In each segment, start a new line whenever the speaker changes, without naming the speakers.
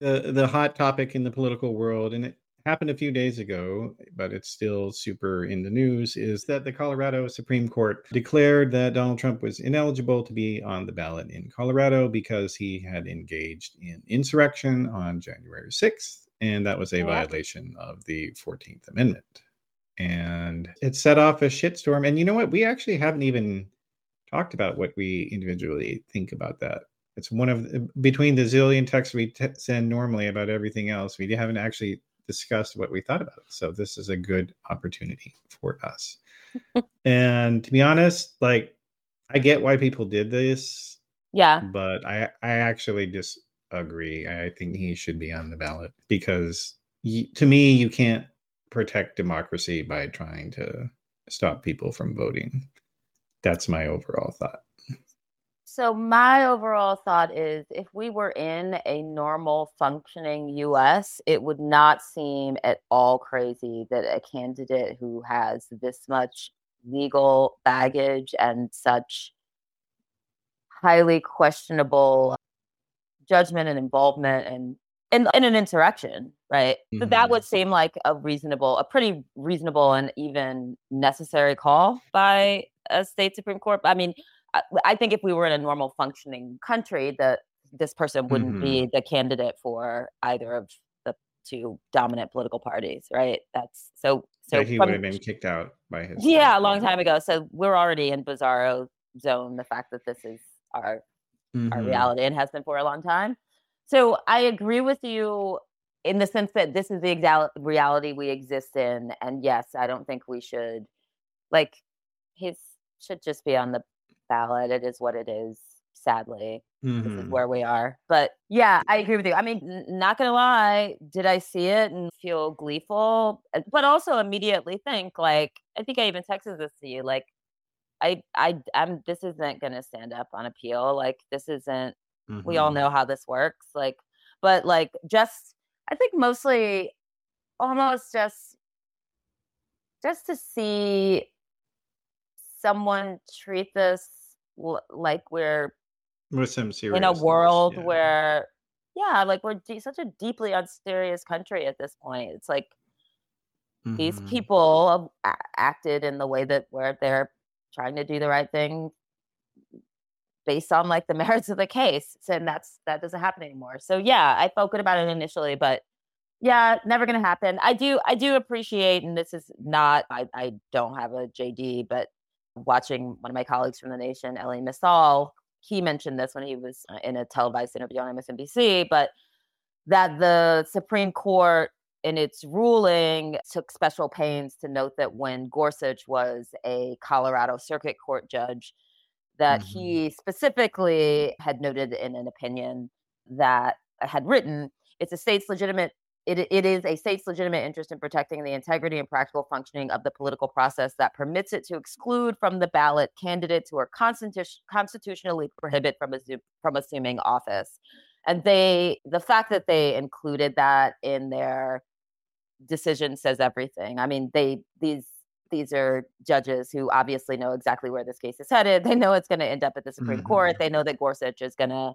the the hot topic in the political world, and it happened a few days ago, but it's still super in the news, is that the Colorado Supreme Court declared that Donald Trump was ineligible to be on the ballot in Colorado because he had engaged in insurrection on January 6th, and that was a
Yeah.
violation of the 14th Amendment. And it set off a shitstorm. And you know what? We actually haven't even talked about what we individually think about that. It's one of the, between the zillion texts we t- send normally about everything else. We haven't actually discussed what we thought about it. So this is a good opportunity for us. and to be honest, like I get why people did this,
Yeah.
but I I actually disagree. I think he should be on the ballot because y- to me you can't protect democracy by trying to stop people from voting. That's my overall thought.
So my overall thought is if we were in a normal functioning US, it would not seem at all crazy that a candidate who has this much legal baggage and such highly questionable judgment and involvement and in, in an insurrection, right? That that
mm-hmm.
would seem like a reasonable, a pretty reasonable and even necessary call by a state supreme court. I mean, I, I think if we were in a normal functioning country, that this person wouldn't be the candidate for either of the two dominant political parties, right? That's so. So
So he
from-
would have been kicked out by his
yeah, a long time ago. So we're already in bizarro zone. The fact that this is our our
Mhm.
reality and has been for a long time. So I agree with you in the sense that this is the exact reality we exist in. And yes, I don't think we should like his should just be on the ballot. It is what it is, sadly. This is
Mhm.
where we are. But yeah, I agree with you. I mean, not gonna lie, did I see it and feel gleeful, but also immediately think like I think I even texted this to you, like I I I'm this isn't gonna stand up on appeal. Like this isn't we all
Mhm.
know how this works. Like, but like just I think mostly almost just just to see someone treat this l- like we're
with some serious
in a world
yeah.
where yeah like we're de- such a deeply unserious country at this point it's like these
Mhm.
people a- acted in the way that where they're trying to do the right thing based on like the merits of the case and that's that doesn't happen anymore so yeah i felt good about it initially but yeah never gonna happen i do i do appreciate and this is not i, I don't have a jd but watching one of my colleagues from the nation elie mystal he mentioned this when he was uh, in a televised interview on msnbc but that the supreme court in its ruling took special pains to note that when gorsuch was a colorado circuit court judge that
Mhm.
he specifically had noted in an opinion that had written it's a state's legitimate it, it is a state's legitimate interest in protecting the integrity and practical functioning of the political process that permits it to exclude from the ballot candidates who are constitu- constitutionally prohibited from, from assuming office. And they the fact that they included that in their decision says everything. I mean they these these are judges who obviously know exactly where this case is headed. They know it's going to end up at the supreme court.
Mhm.
they know that gorsuch is going to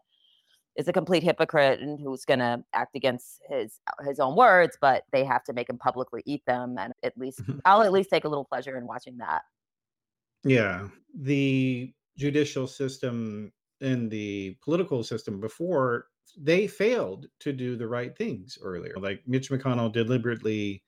is a complete hypocrite and who's going to act against his his own words but they have to make him publicly eat them and at least
Mhm.
i'll at least take a little pleasure in watching that
Yeah, the judicial system and the political system before they failed to do the right things earlier. Like Mitch McConnell deliberately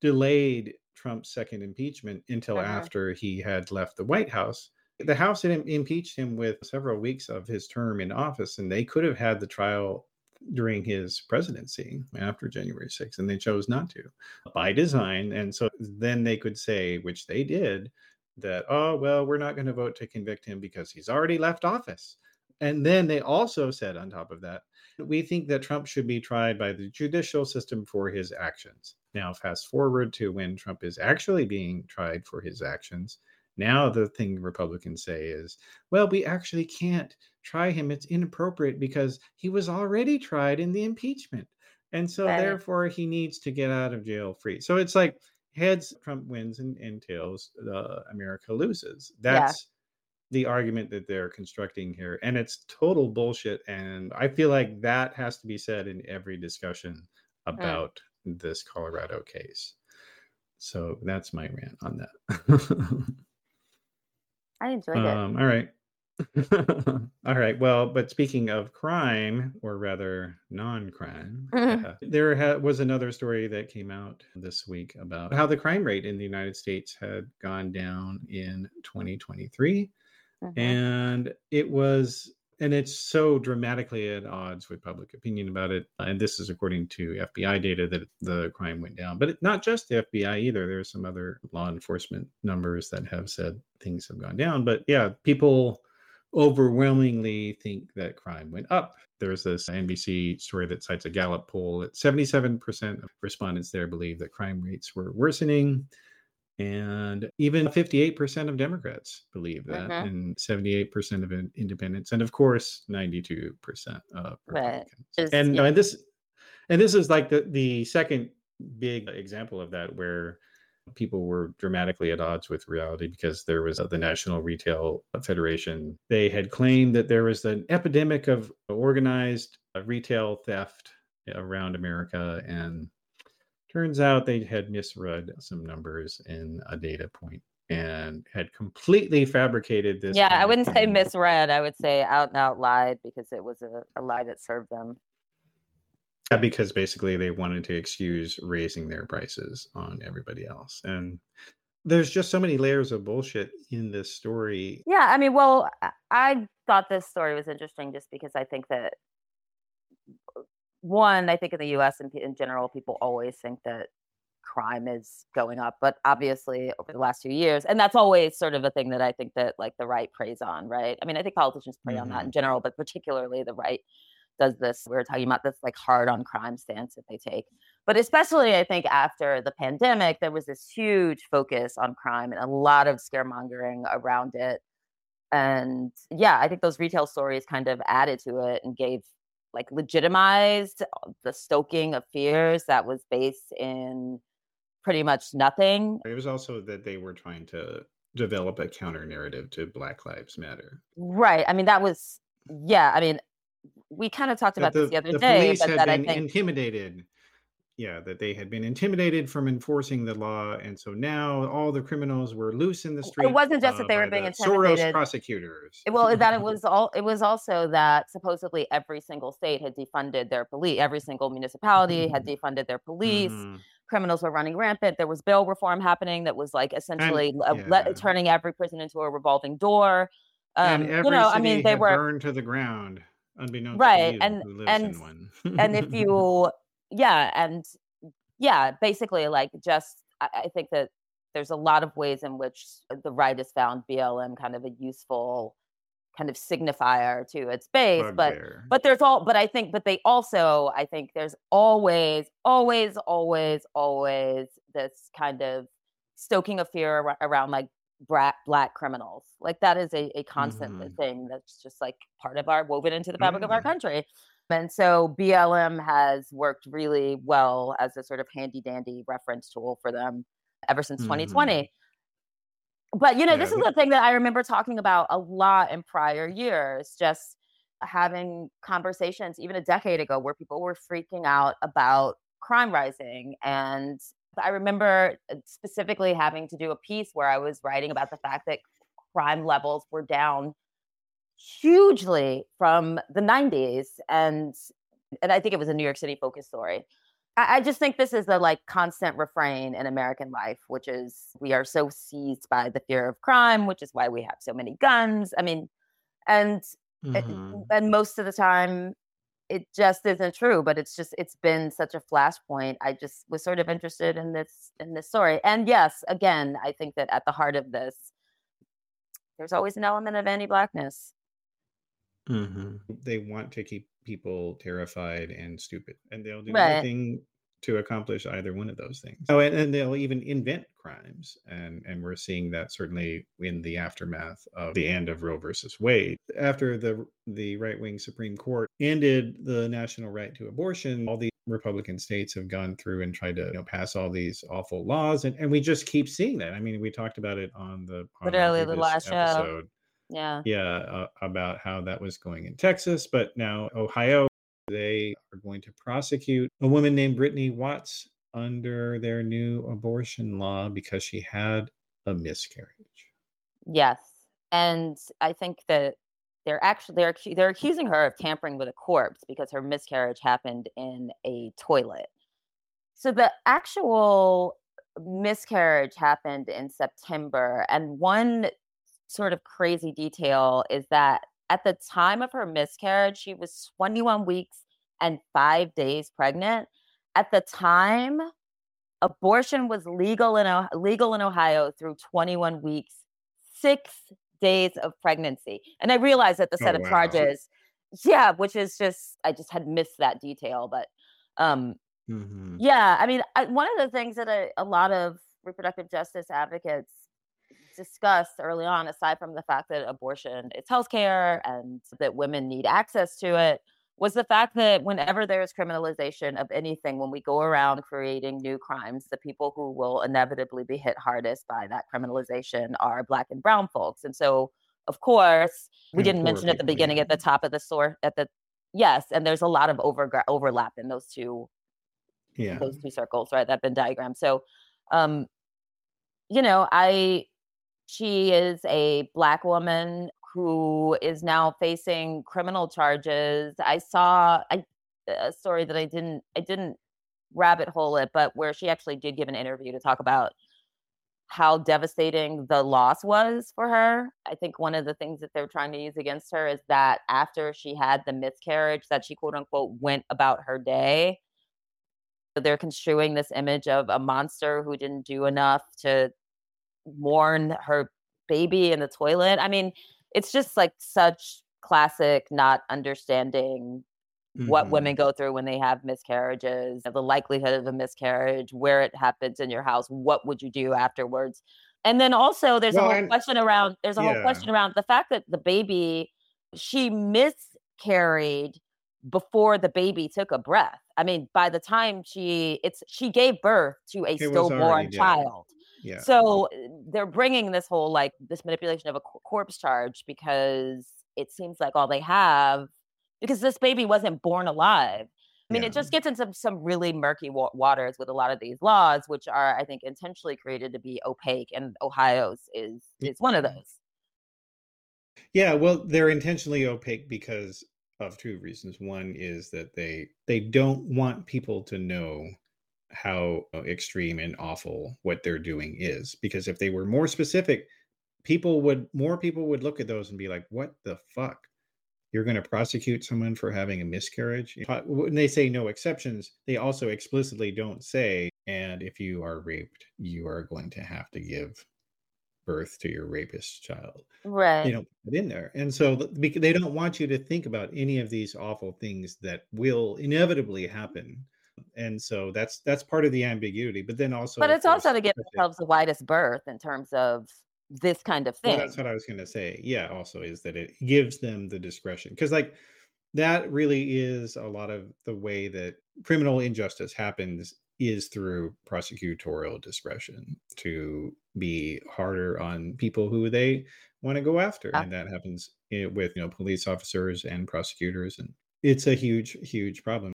delayed Trump's second impeachment until
Uh-huh.
after he had left the White House. The House had impeached him with several weeks of his term in office, and they could have had the trial during his presidency after January 6th, and they chose not to by design. And so then they could say, which they did, that, oh, well, we're not going to vote to convict him because he's already left office. And then they also said, on top of that, we think that Trump should be tried by the judicial system for his actions. Now, fast forward to when Trump is actually being tried for his actions. Now, the thing Republicans say is, well, we actually can't try him. It's inappropriate because he was already tried in the impeachment. And so,
Right.
therefore, he needs to get out of jail free. So it's like heads, Trump wins, and, and tails, uh, America loses.
Yeah.
That's the argument that they're constructing here and it's total bullshit and i feel like that has to be said in every discussion
Mm.
about this colorado case so that's my rant on that
I enjoyed it.
um all right all right well but speaking of crime or rather non-crime uh, there ha- was another story that came out this week about how the crime rate in the united states had gone down in 2023
Mhm.
and it was and it's so dramatically at odds with public opinion about it and this is according to fbi data that the crime went down. But not just the fbi either there's some other law enforcement numbers that have said things have gone down. But yeah people overwhelmingly think that crime went up. There's this nbc story that cites a gallup poll that 77% of respondents there believe that crime rates were worsening and even 58% of Democrats believe that,
Mhm.
and 78% of independents, and of course, 92% of. Republicans.
Just-
and
yeah.
and this and this is like the the second big example of that where people were dramatically at odds with reality because there was uh, the National Retail Federation. They had claimed that there was an epidemic of organized retail theft around America and turns out they had misread some numbers in a data point and had completely fabricated this
yeah, I wouldn't say misread. I would say out and out lied because it was a, a lie that served them.
Yeah, because basically they wanted to excuse raising their prices on everybody else and there's just so many layers of bullshit in this story
Yeah, I mean, well, I- I thought this story was interesting just because I think that one, I think in the U.S. and in general, people always think that crime is going up, but obviously over the last few years, and that's always sort of a thing that I think that like the right preys on, right? I mean, I think politicians prey on that in mm-hmm. general, but particularly the right does this. We were talking about this like hard on crime stance that they take, but especially I think after the pandemic, there was this huge focus on crime and a lot of scaremongering around it. And yeah, I think those retail stories kind of added to it and gave like legitimized the stoking of fears that was based in pretty much nothing.
it was also that they were trying to develop a counter narrative to black lives matter
Right. I mean, that was yeah. I mean, we kind of talked about
the,
this the other
the
day,
police
but that I
been
think
intimidated yeah that they had been intimidated from enforcing the law and so now all the criminals were loose in the street
it wasn't just
uh,
that they were being
the soros prosecutors
Well, that it was all. It was also that supposedly every single state had defunded their police. Every single municipality had defunded their police.
Mhm.
criminals were running rampant. There was bill reform happening that was like essentially uh,
yeah.
let, turning every prison into a revolving door. Um,
and every
you know, I mean, they were
burned to the ground unbeknownst
Right,
to you
and-
who lives
and-
in one
and if you yeah and yeah basically like just I, I think that there's a lot of ways in which the right has found blm kind of a useful kind of signifier to its base but
bugbear.
but there's all but i think but they also i think there's always always always always this kind of stoking of fear ar- around like bra- black criminals like that is a, a constant
Mhm.
thing that's just like part of our woven into the fabric of our country and so blm has worked really well as a sort of handy dandy reference tool for them ever since 2020 but you know this is the thing that i remember talking about a lot in prior years just having conversations even a decade ago where people were freaking out about crime rising. And i remember uh, specifically having to do a piece where i was writing about the fact that crime levels were down hugely from the 90s and and i think it was a new york city focus story. I, I just think this is the like constant refrain in american life which is we are so seized by the fear of crime which is why we have so many guns. I mean and it-
Mhm.
and most of the time it just isn't true but it's just it's been such a flashpoint. I just was sort of interested in this in this story. And yes again i think that at the heart of this there's always an element of anti-blackness
Mhm. They want to keep people terrified and stupid, and they'll do
Right.
anything to accomplish either one of those things. Oh, and, and they'll even invent crimes, and and we're seeing that certainly in the aftermath of the end of Roe versus Wade. After the the right wing Supreme Court ended the national right to abortion, all the Republican states have gone through and tried to you know, pass all these awful laws, and, and we just keep seeing that. I mean, we talked about it on the on
Literally the
previous
last show. Yeah.
Yeah, uh, about how that was going in Texas, but now Ohio, they are going to prosecute a woman named Brittany Watts under their new abortion law because she had a miscarriage.
Yes. And I think that they're actually they're they're accusing her of tampering with a corpse because her miscarriage happened in a toilet. So the actual miscarriage happened in September and one sort of crazy detail is that at the time of her miscarriage she was 21 weeks and 5 days pregnant. At the time abortion was legal in legal in Ohio through 21 weeks, 6 days of pregnancy. And I realized that the set oh, of wow. charges, yeah, which is just, I just had missed that detail. But um, mm-hmm. yeah, I mean, I, one of the things that I, a lot of reproductive justice advocates discussed early on, aside from the fact that abortion is healthcare and that women need access to it, was the fact that whenever there's criminalization of anything, when we go around creating new crimes, the people who will inevitably be hit hardest by that criminalization are Black and Brown folks. And so, of course, we didn't mention at the beginning, at the top of the store, at the yes, and there's a lot of over overlap in those two, yeah, those two circles, right? That been diagrammed. So, um, you know, I she is a black woman who is now facing criminal charges. I saw a, a story that I didn't I didn't rabbit hole it, but where she actually did give an interview to talk about how devastating the loss was for her. I think one of the things that they're trying to use against her is that after she had the miscarriage, that she quote unquote went about her day. They're construing this image of a monster who didn't do enough to mourn her baby in the toilet. I mean, it's just like such classic not understanding mm-hmm. what women go through when they have miscarriages, the likelihood of a miscarriage, where it happens in your house, what would you do afterwards? And then also there's well, a whole question around there's a yeah. whole question around the fact that the baby she miscarried before the baby took a breath. I mean, by the time she it's she gave birth to a stillborn child. Yeah. So eh, they're bringing this whole like this manipulation of a corpse charge because it seems like all they have because this baby wasn't born alive. I mean, yeah. it just gets into some really murky wa- waters with a lot of these laws, which are, I think, intentionally created to be opaque, and Ohio's is is one of those.
Yeah, well, they're intentionally opaque because of two reasons. One is that they they don't want people to know how uh, extreme and awful what they're doing is because if they were more specific people would more people would look at those and be like what the fuck? You're going to prosecute someone for having a miscarriage? When they say no exceptions they also explicitly don't say and if you are raped you are going to have to give birth to your rapist child.
Right.
you put in there. And so they don't want you to think about any of these awful things that will inevitably happen and so that's that's part of the ambiguity but then also
but it's course, also to give themselves the widest berth in terms of this kind of thing
well, that's what i was going to say yeah also is that it gives them the discretion because like that really is a lot of the way that criminal injustice happens is through prosecutorial discretion to be harder on people who they want to go after yeah. and that happens eh, with you know police officers and prosecutors and it's a huge huge problem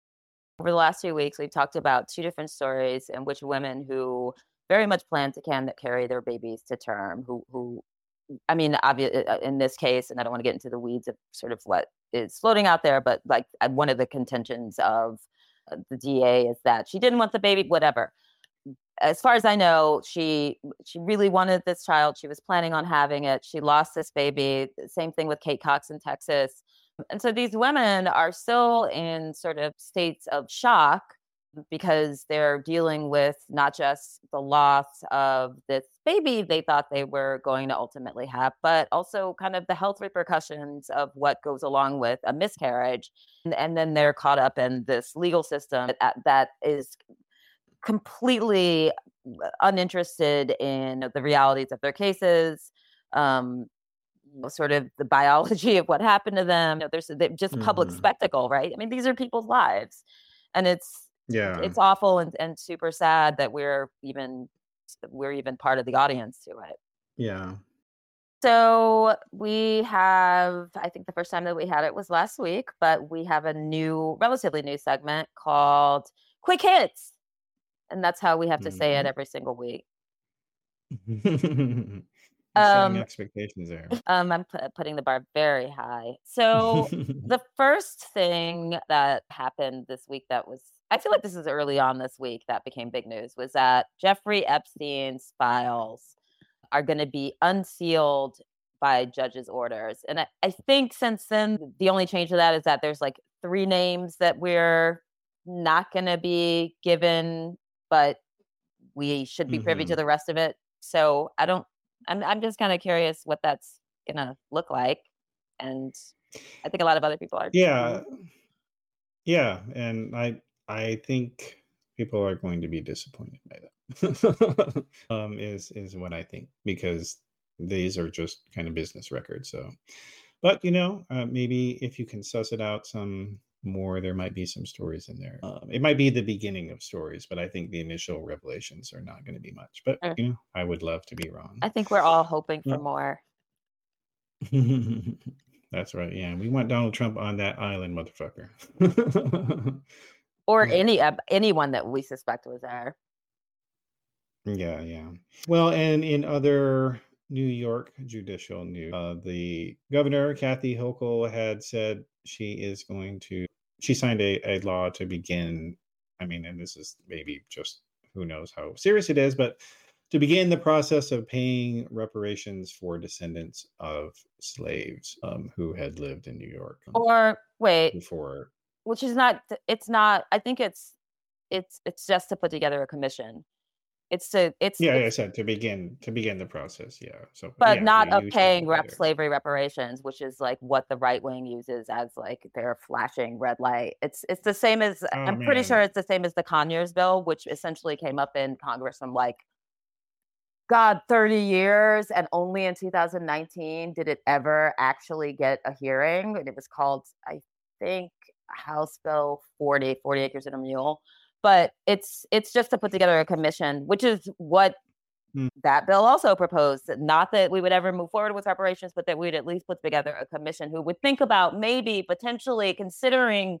over the last few weeks, we've talked about two different stories in which women who very much plan to can that carry their babies to term, who who I mean, obviously, uh, in this case, and I don't want to get into the weeds of sort of what is floating out there, but like uh, one of the contentions of uh, the DA is that she didn't want the baby, whatever. As far as I know, she she really wanted this child. She was planning on having it. She lost this baby. Same thing with Kate Cox in Texas. And so these women are still in sort of states of shock because they're dealing with not just the loss of this baby they thought they were going to ultimately have, but also kind of the health repercussions of what goes along with a miscarriage. And, and then they're caught up in this legal system that, that is completely uninterested in the realities of their cases. Um, sort of the biology of what happened to them. You know, there's just mm-hmm. public spectacle, right? I mean, these are people's lives, and it's yeah, it's awful and, and super sad that we're even we're even part of the audience to it.
Yeah.
So we have, I think the first time that we had it was last week, but we have a new, relatively new segment called Quick Hits. And that's how we have to say it
Mhm.
every single week. Um,
expectations there.
um, I'm pu- putting the bar very high. So the first thing that happened this week that was, I feel like this is early on this week that became big news was that Jeffrey Epstein's files are going to be unsealed by judge's orders. And I, I think since then, the only change to that is that there's like three names that we're not going to be given, but we should be privy to
Mhm.
the rest of it. So I don't, I'm, I'm just kind of curious what that's to look like. And I think a lot of other people are.
Yeah. Yeah, and I I think people are going to be disappointed by that. um is is what I think because these are just kind of business records. So but you know, uh, maybe if you can suss it out some more there might be some stories in there. Um, it might be the beginning of stories, but I think the initial revelations are not going to be much. But
Mm.
you know, I would love to be wrong.
I think we're all hoping for
Yeah.
more.
That's right. Yeah, we want Donald Trump on that island, motherfucker.
Or
Yeah.
any uh, anyone that we suspect was there.
Yeah, yeah. Well, and in other New York judicial news, uh, the governor, Kathy Hochul, had said she is going to, she signed a, a law to begin. I mean, and this is maybe just who knows how serious it is, but to begin the process of paying reparations for descendants of slaves um, who had lived in New York um,
Or wait,
before.
which is not it's not I think it's it's it's just to put together a commission. It's to it's,
Yeah,
it's
I said to begin to begin the process. Yeah. So,
but
yeah,
not of paying rep slavery reparations, which is like what the right wing uses as like their flashing red light. It's it's the same as
Oh,
I'm pretty sure it's the same as the Conyers bill, which essentially came up in Congress from like God, 30 years, and only in 2019 did it ever actually get a hearing. And it was called, I think, House Bill 40, 40 acres and a mule. But it's it's just to put together a commission, which is what
Hmm.
that bill also proposed. Not that we would ever move forward with reparations, but that we'd at least put together a commission who would think about maybe potentially considering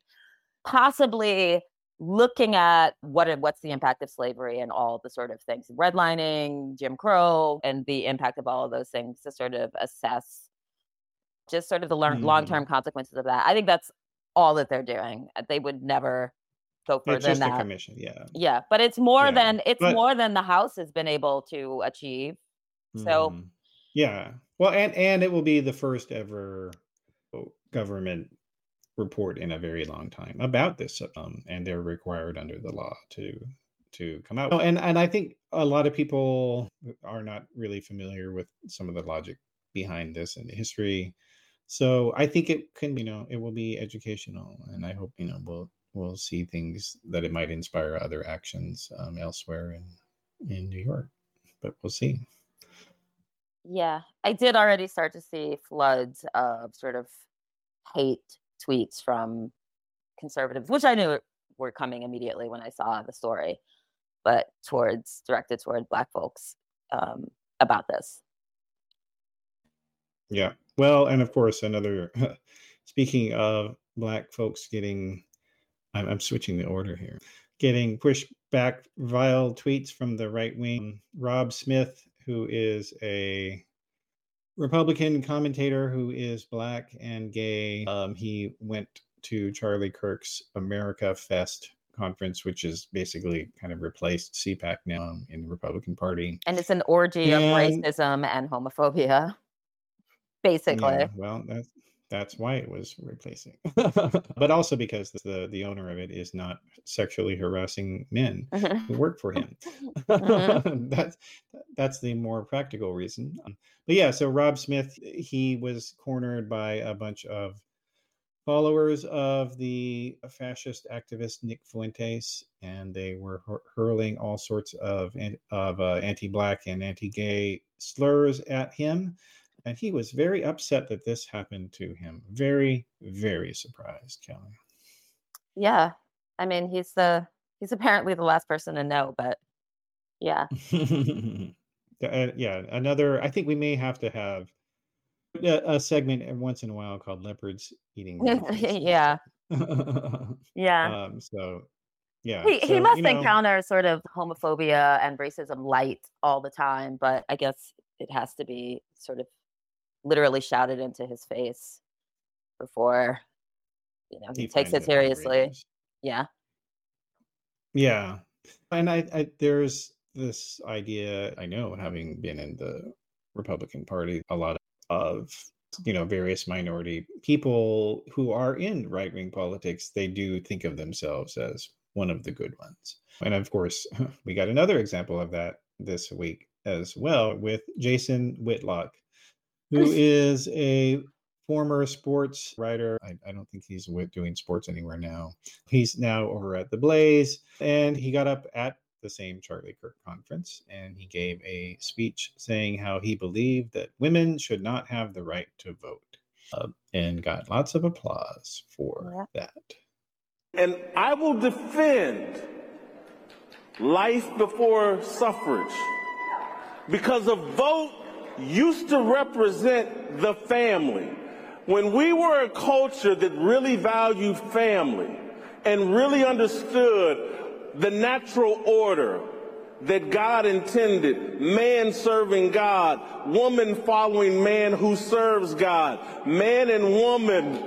possibly looking at what what's the impact of slavery and all the sort of things redlining jim crow and the impact of all of those things to sort of assess just sort of the
Mhm.
long-term consequences of that i think that's all that they're doing they would never further
It's just
than
a
that
commission. Yeah.
yeah but it's more
Yeah,
than it's
but-
more than the house has been able to achieve So-
Mhm. yeah. Well, and and it will be the first ever oh, government report in a very long time about this, um, and they're required under the law to to come out. Oh, and and I think a lot of people are not really familiar with some of the logic behind this and the history. So I think it can, you know, it will be educational, and I hope you know we'll we'll see things that it might inspire other actions um, elsewhere in in New York. But we'll see.
Yeah, I did already start to see floods of sort of hate tweets from conservatives, which I knew were coming immediately when I saw the story, but towards directed toward Black folks um, about this.
Yeah. Well, and of course, another. speaking of black folks getting, I'm, I'm switching the order here, getting pushed back vile tweets from the right wing. Rob Smith, who is a Republican commentator who is black and gay, um, he went to Charlie Kirk's America Fest conference, which is basically kind of replaced CPAC now um, in the Republican Party.
And it's an orgy of racism and homophobia, basically.
Yeah, well, that's that's why it was replacing, but also because the the owner of it is not sexually harassing men who work for him.
Mhm.
that's that's the more practical reason. Um, But yeah, so Rob Smith, he was cornered by a bunch of followers of the fascist activist Nick Fuentes, and they were hurling all sorts of of uh, anti-black and anti-gay slurs at him, and he was very upset that this happened to him. Very, very surprised, Kali.
yeah, I mean, he's the he's apparently the last person to know, but yeah,
Yeah, uh, yeah, another. I think we may have to have a, a segment once in a while called "Leopards Eating."
yeah, yeah.
Um, so yeah,
he,
so,
he must
you know,
encounter sort of homophobia and racism light all the time, but I guess it has to be sort of literally shouted into his face before you know he,
he
takes it seriously.
outrageous.
Yeah.
Yeah, and I, I there's this idea I know having been in the Republican Party, a lot of you know various minority people who are in right wing politics, they do think of themselves as one of the good ones. And of course, we got another example of that this week as well with Jason Whitlock, who is a former sports writer. I, I, don't think he's doing sports anywhere now. He's now over at The Blaze, and he got up at the same Charlie Kirk conference and he gave a speech saying how he believed that women should not have the right to vote uh, and got lots of applause for yeah. that.
And I will defend life before suffrage because a vote used to represent the family. When we were a culture that really valued family and really understood the natural order that God intended man serving God, woman following man who serves God, man and woman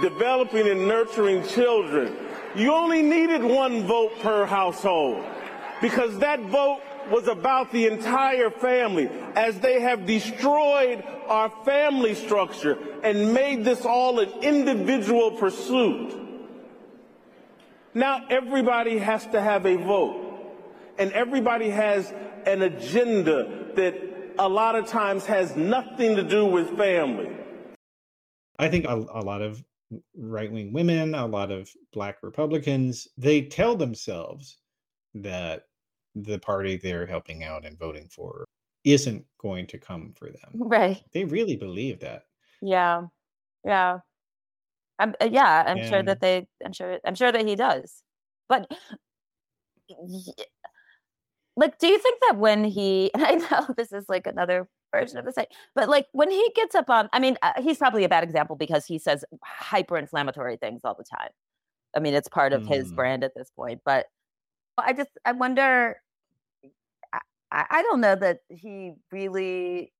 developing and nurturing children. You only needed one vote per household because that vote was about the entire family as they have destroyed our family structure and made this all an individual pursuit. Now everybody has to have a vote. And everybody has an agenda that a lot of times has nothing to do with family.
I think a, a lot of right wing women, a lot of black Republicans, they tell themselves that the party they're helping out and voting for isn't going to come for them.
Right.
They really believe that.
Yeah. Yeah. I'm, uh, yeah, I'm and, sure that they. I'm sure. I'm sure that he does. But like, do you think that when he? And I know this is like another version of the same, but like when he gets up on, I mean, uh, he's probably a bad example because he says hyper-inflammatory things all the time. I mean, it's part of mm. his brand at this point. But I just, I wonder. I, I don't know that he really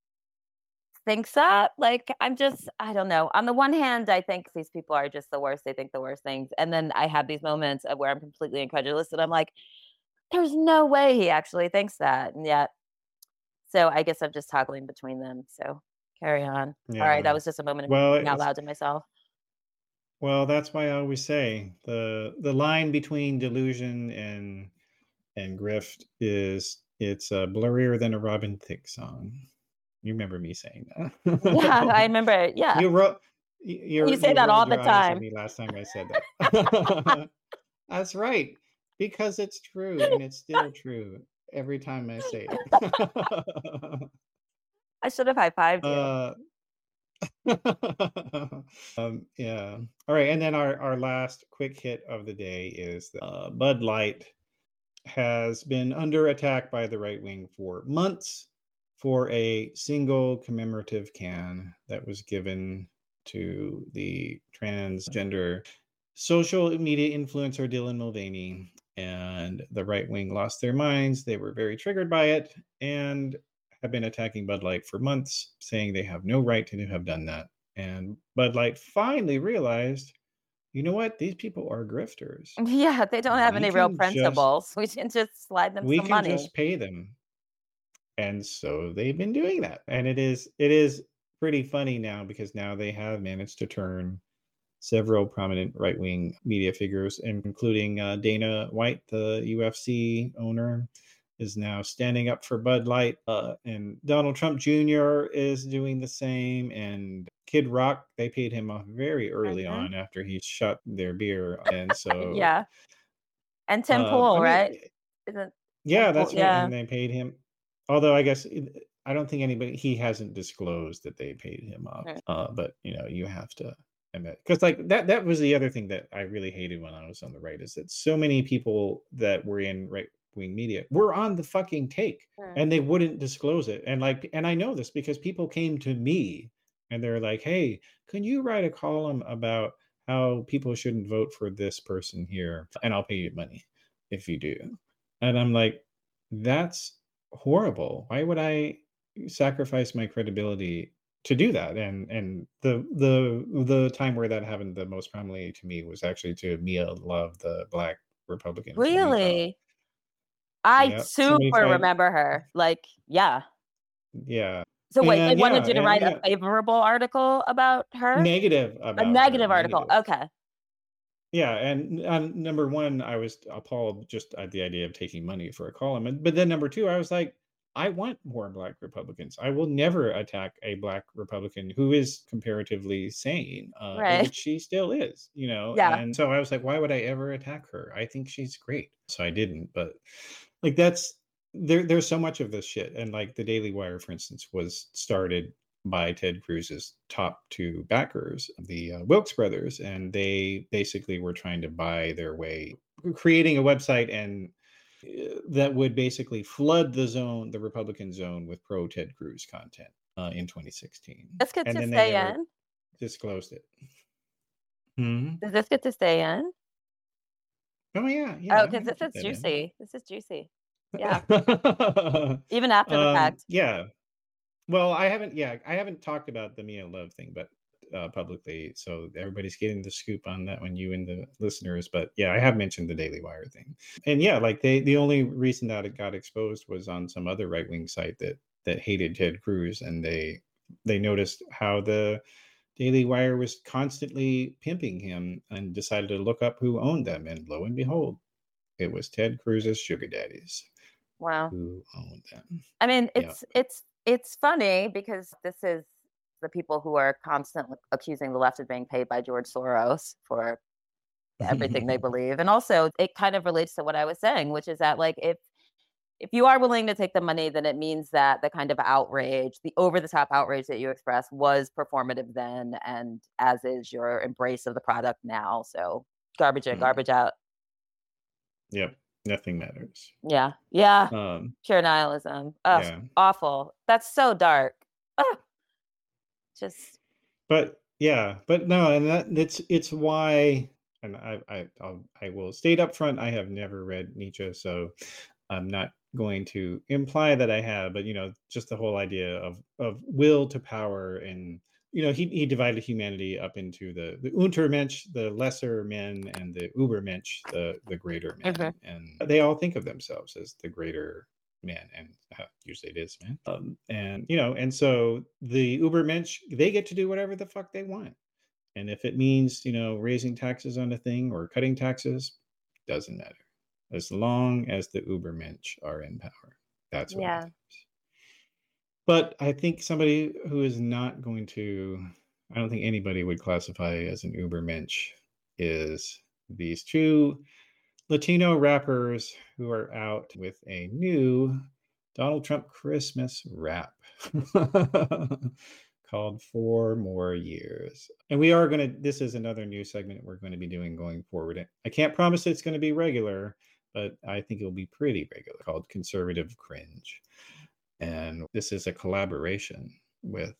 thinks that. Like, I'm just, I don't know. On the one hand, I think these people are just the worst. They think the worst things. And then I have these moments of where I'm completely incredulous and I'm like, there's no way he actually thinks that. And yet, so I guess I'm just toggling between them. So carry on. Yeah. All right. That was just a moment of well, out loud to myself.
Well, that's why I always say the the line between delusion and and grift is it's uh, blurrier than a Robin Thicke song. You remember me saying that?
yeah, I remember. It. Yeah,
you wrote.
You, you say you that all the time.
last time I said that. That's right, because it's true, and it's still true every time I say it.
I should have high fived you.
Uh, um, yeah. All right, and then our our last quick hit of the day is uh, Bud Light has been under attack by the right wing for months for a single commemorative can that was given to the transgender social media influencer Dylan Mulvaney. And the right wing lost their minds. They were very triggered by it and have been attacking Bud Light for months, saying they have no right to have done that. And Bud Light finally realized you know what? These people are grifters.
Yeah, they don't have we any real principles. Just, we can just slide them some money.
we
some
can
money.
just pay them and so they've been doing that and it is it is pretty funny now because now they have managed to turn several prominent right-wing media figures including uh, dana white the ufc owner is now standing up for bud light uh, and donald trump jr is doing the same and kid rock they paid him off very early mm-hmm. on after he shut their beer and so
yeah and tim uh, pool I mean, right
Isn't yeah that's yeah. right and they paid him Although I guess I don't think anybody he hasn't disclosed that they paid him off. Right. Uh, but you know, you have to admit because like that that was the other thing that I really hated when I was on the right is that so many people that were in right wing media were on the fucking take and they wouldn't disclose it. And like and I know this because people came to me and they're like, "Hey, can you write a column about how people shouldn't vote for this person here, and I'll pay you money if you do." And I'm like, "That's horrible. Why would I sacrifice my credibility to do that and and the the the time where that happened the most prominently to me was actually to mia love the black republican.
Really? I
Yep.
Super remember her. Like, yeah.
yeah
So wait, they wanted
yeah,
you to
and
write
yeah.
a favorable article about her?
negative
a
about her,
negative article.
negative.
Okay.
yeah and um, number one i was appalled just at the idea of taking money for a column and, but then number two i was like i want more black republicans i will never attack a black republican who is comparatively sane uh,
Right.
which she still is you know
Yeah.
and so i was like why would i ever attack her i think she's great so i didn't but like that's there there's so much of this shit and like the daily wire for instance was started by ted cruz's top two backers the uh, wilks brothers and they basically were trying to buy their way creating a website and uh, that would basically flood the zone the republican zone with pro ted cruz content uh, in 2016
This get
and
to
then
stay in.
disclosed it Hmm?
Does this get to stay in?
Oh yeah, yeah
oh, because this is juicy. This is juicy. Yeah. Even after the
Um,
fact.
Yeah. Well, I haven't. Yeah, I haven't talked about the Mia Love thing, but uh, publicly, so everybody's getting the scoop on that one. You and the listeners, but yeah, I have mentioned the Daily Wire thing, and yeah, like they the only reason that it got exposed was on some other right wing site that that hated Ted Cruz, and they they noticed how the Daily Wire was constantly pimping him, and decided to look up who owned them, and lo and behold, it was Ted Cruz's sugar daddies
Wow.
who owned them.
I mean,
Yeah.
it's it's it's funny because this is the people who are constantly accusing the left of being paid by George Soros for everything they believe. And also it kind of relates to what I was saying, which is that like if if you are willing to take the money, then it means that the kind of outrage, the over the top outrage that you express was performative then and as is your embrace of the product now. So garbage in,
Mhm.
garbage out.
Yep, nothing matters.
Yeah. Yeah.
Um,
Pure nihilism. Oh,
yeah,
awful. That's so dark. Just
but yeah, but no, and that it's it's why, and I I I'll, I will state up front, I have never read Nietzsche, so I'm not going to imply that I have, but you know, just the whole idea of of will to power and you know he, he divided humanity up into the the untermensch the lesser men and the ubermensch the the greater men.
Mhm.
and they all think of themselves as the greater man and uh, usually it is man um, and you know and so the ubermensch they get to do whatever the fuck they want. And if it means you know raising taxes on a thing or cutting taxes doesn't matter as long as the ubermensch are in power that's what
Yeah.
but I think somebody who is not going to, I don't think anybody would classify as an Ubermensch is these two Latino rappers who are out with a new Donald Trump Christmas rap called Four More Years. And we are going to, this is another new segment we're going to be doing going forward. I can't promise it's going to be regular, but I think it'll be pretty regular called Conservative Cringe. And this is a collaboration with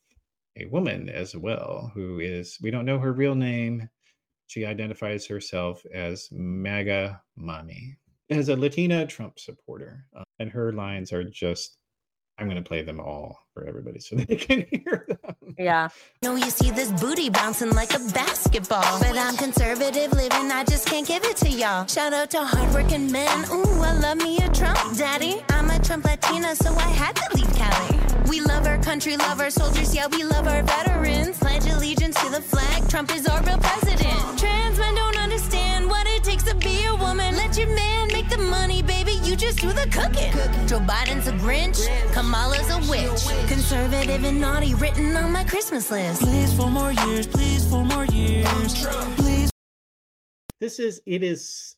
a woman as well who is we don't know her real name. She identifies herself as maga mommy as a latina trump supporter. And her lines are just i'm going to play them all for everybody so they can hear them
yeah.
No, you see this booty bouncing like a basketball. But I'm conservative living, I just can't give it to y'all. Shout out to hardworking men. Ooh, I love me a Trump daddy. I'm a Trump Latina, so I had to leave Cali. We love our country, love our soldiers, yeah, we love our veterans. Pledge allegiance to the flag, Trump is our real president. Trans men don't understand what it takes to be a woman. Let your man make the money, baby, you just do the cooking. Joe Biden's a Grinch, Kamala's a witch. Conservative and naughty written on my Christmas list.
Please, four more years, please, four more years. Please.
this is it is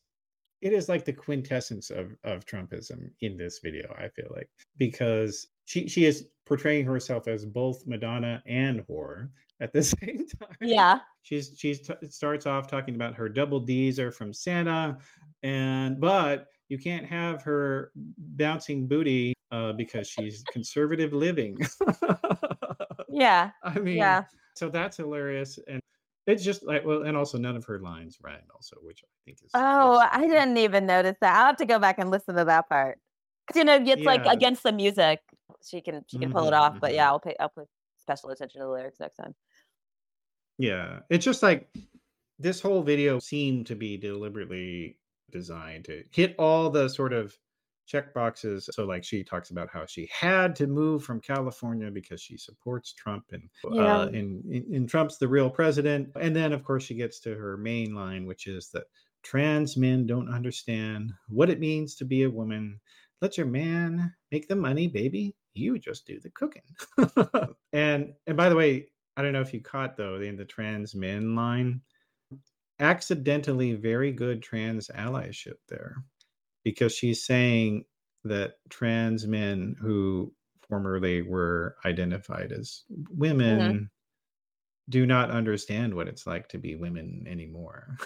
it is like the quintessence of of trumpism in this video i feel like because she she is portraying herself as both madonna and whore at the same time
Yeah.
she's she's t- starts off talking about her double d's are from santa and but you can't have her bouncing booty uh, because she's conservative living
Yeah.
i mean
Yeah.
So that's hilarious. And it's just like, well, and also none of her lines rhyme, also, which I think is.
Oh, I didn't even notice that. I'll have to go back and listen to that part. you know, it's like against the music. She can she can pull it
Mhm,
off. But
mhm.
yeah, I'll pay I'll pay special attention to the lyrics next time.
Yeah. It's just like this whole video seemed to be deliberately designed to hit all the sort of check boxes. So, like, she talks about how she had to move from California because she supports Trump and,
Yeah.
uh, and, and Trump's the real president. And then, of course, she gets to her main line, which is that trans men don't understand what it means to be a woman. Let your man make the money, baby. You just do the cooking. and and by the way, I don't know if you caught though in the trans men line, accidentally very good trans allyship there, because she's saying that trans men who formerly were identified as women do not understand what it's like to be women anymore.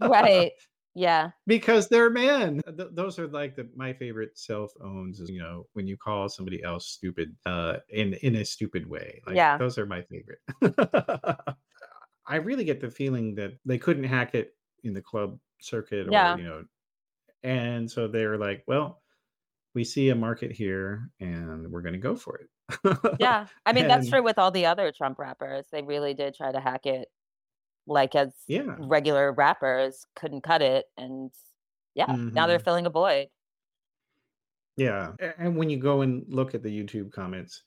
Right. Yeah.
because they're men. Th- those are like the my favorite self owns is you know when you call somebody else stupid uh in in a stupid way. Like
Yeah.
those are my favorite. I really get the feeling that they couldn't hack it in the club circuit or
Yeah.
you know and so they're like, well, we see a market here and we're going to go for it.
Yeah. I mean, that's true with all the other Trump rappers. They really did try to hack it like as
Yeah.
regular rappers couldn't cut it. And yeah, now they're
Mhm.
filling a void.
Yeah. And when you go and look at the YouTube comments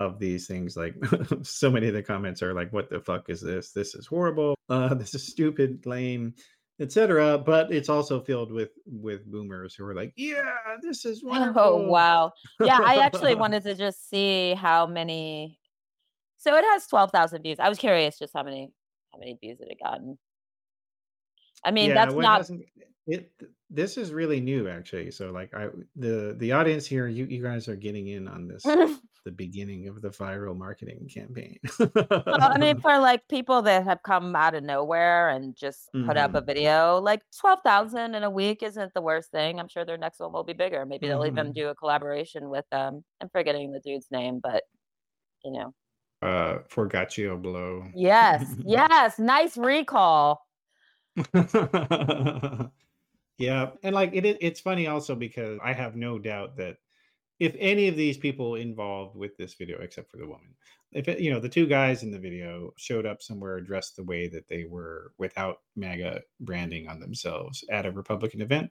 of these things, like so many of the comments are like, what the fuck is this? This is horrible. Uh, this is stupid, lame, etc. But it's also filled with with boomers who are like, yeah, this is wonderful.
Oh, wow. Yeah. I actually wanted to just see how many. So it has 12,000 views. I was curious just how many how many views it had gotten. I mean, that's
well,
not
it. This is really new, actually. So, like, I the the audience here, you you guys are getting in on this, the beginning of the viral marketing campaign.
Well, I mean, for like people that have come out of nowhere and just put up a
Mhm.
video, like 12,000 in a week isn't the worst thing. I'm sure their next one will be bigger. Maybe they'll even
Mhm.
do a collaboration with um I'm forgetting the dude's name, but you know.
uh, Forgiato blow.
Yes. yes, nice recall.
yeah, and like it- it's funny also because I have no doubt that if any of these people involved with this video, except for the woman, if it, you know the two guys in the video showed up somewhere dressed the way that they were without MAGA branding on themselves at a Republican event,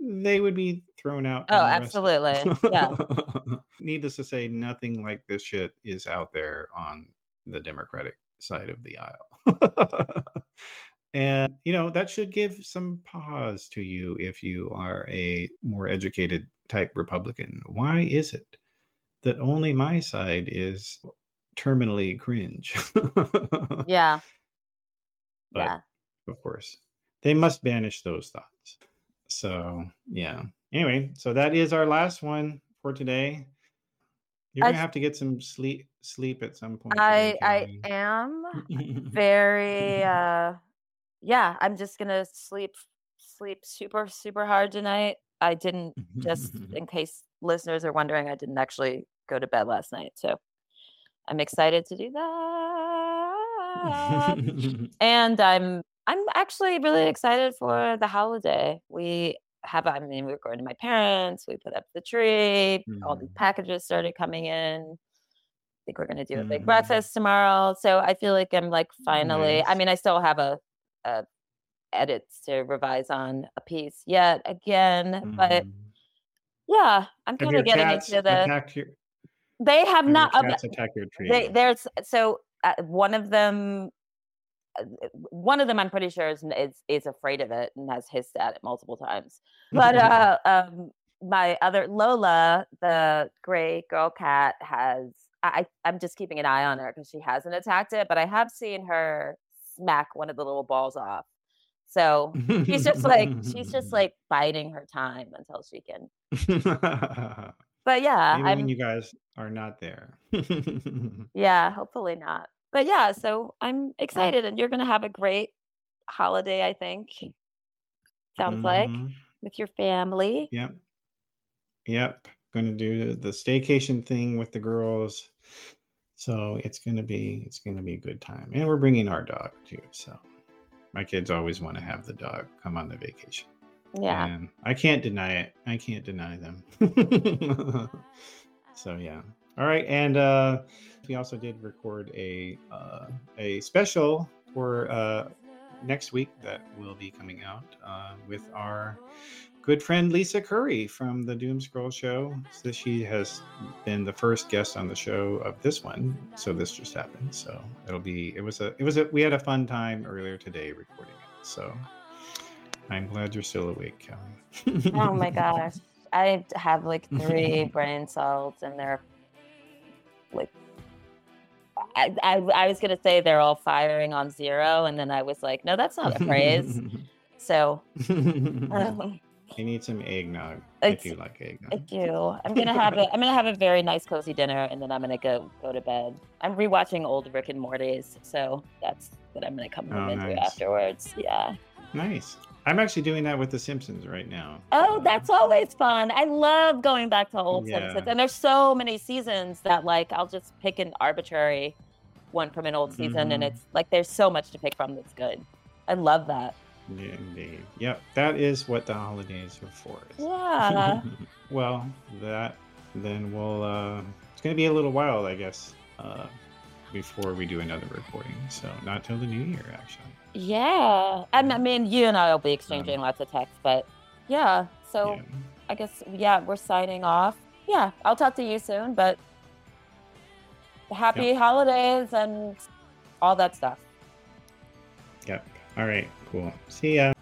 they would be thrown out.
Oh, absolutely. Yeah.
Needless to say, nothing like this shit is out there on the Democratic side of the aisle. and, you know, that should give some pause to you if you are a more educated type Republican. Why is it that only my side is terminally cringe?
Yeah.
But-
yeah.
of course. They must banish those thoughts. So, yeah. Anyway, so that is our last one for today. You're gonna have to get some sleep sleep at some point.
I I am very uh yeah, I'm just going to sleep sleep super super hard tonight. I didn't just in case listeners are wondering, I didn't actually go to bed last night. So I'm excited to do that. and I'm I'm actually really excited for the holiday. We have I mean we're going to my parents, we put up the tree, all these
Mhm.
packages started coming in. I think we're gonna do a big
Mhm.
breakfast tomorrow. So I feel like I'm like finally I mean I still have a, a edits to revise on a piece yet again, but
Mhm.
yeah, I'm kind of getting into the
your,
they have
have your
not uh,
cats attack your tree?
they there's so uh, one of them uh, one of them i'm pretty sure is, is is afraid of it and has hissed at it multiple times but uh um my other lola the gray girl cat has I- i'm just keeping an eye on her because she hasn't attacked it but i have seen her smack one of the little balls off so she's just like she's just like biding her time until she can but yeah
Maybe
i'm
when you guys are not there.
Yeah, hopefully not. But yeah, so I'm excited and you're going to have a great holiday, I think. Sounds like
Mhm.
with your family.
Yep. Yep. Going to do the staycation thing with the girls. So it's gonna be it's gonna be a good time, and we're bringing our dog too. So my kids always want to have the dog come on the vacation.
Yeah.
And I can't deny it. I can't deny them. so yeah. All right, and uh, we also did record a uh, a special for uh, next week that will be coming out uh, with our good friend Lisa Curry from the Doom Scroll Show. So she has been the first guest on the show of this one. So this just happened. So it'll be. It was a. It was a. We had a fun time earlier today recording it. So I'm glad you're still awake, Kali.
oh my gosh. I have like three brain cells and they're like I, I, I was gonna say they're all firing on zero, and then I was like, no, that's not a phrase. so um,
you need some eggnog
It's-
if you like eggnog.
I do. I'm gonna have a I'm gonna have a very nice cozy dinner, and then I'm gonna go go to bed. I'm rewatching old Rick and Morty's, so that's what I'm gonna come home
Oh,
and do
nice.
afterwards. Yeah.
Nice. I'm actually doing that with The Simpsons right now.
Oh, that's always fun. I love going back to old
Yeah.
Simpsons, and there's so many seasons that like I'll just pick an arbitrary one from an old season, and
Mhm.
it's like there's so much to pick from that's good. I love that.
Yeah, indeed. Yep, that is what the holidays are for.
Yeah.
well, that then we'll. Uh, it's going to be a little while, I guess, uh, before we do another recording. So not till the new year, actually.
yeah. I mean, you and I will be exchanging lots of texts, but yeah. So
Yeah.
I guess yeah, we're signing off. Yeah, I'll talk to you soon, but happy holidays and all that stuff.
Yep. All right, cool. See ya.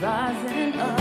Rising up.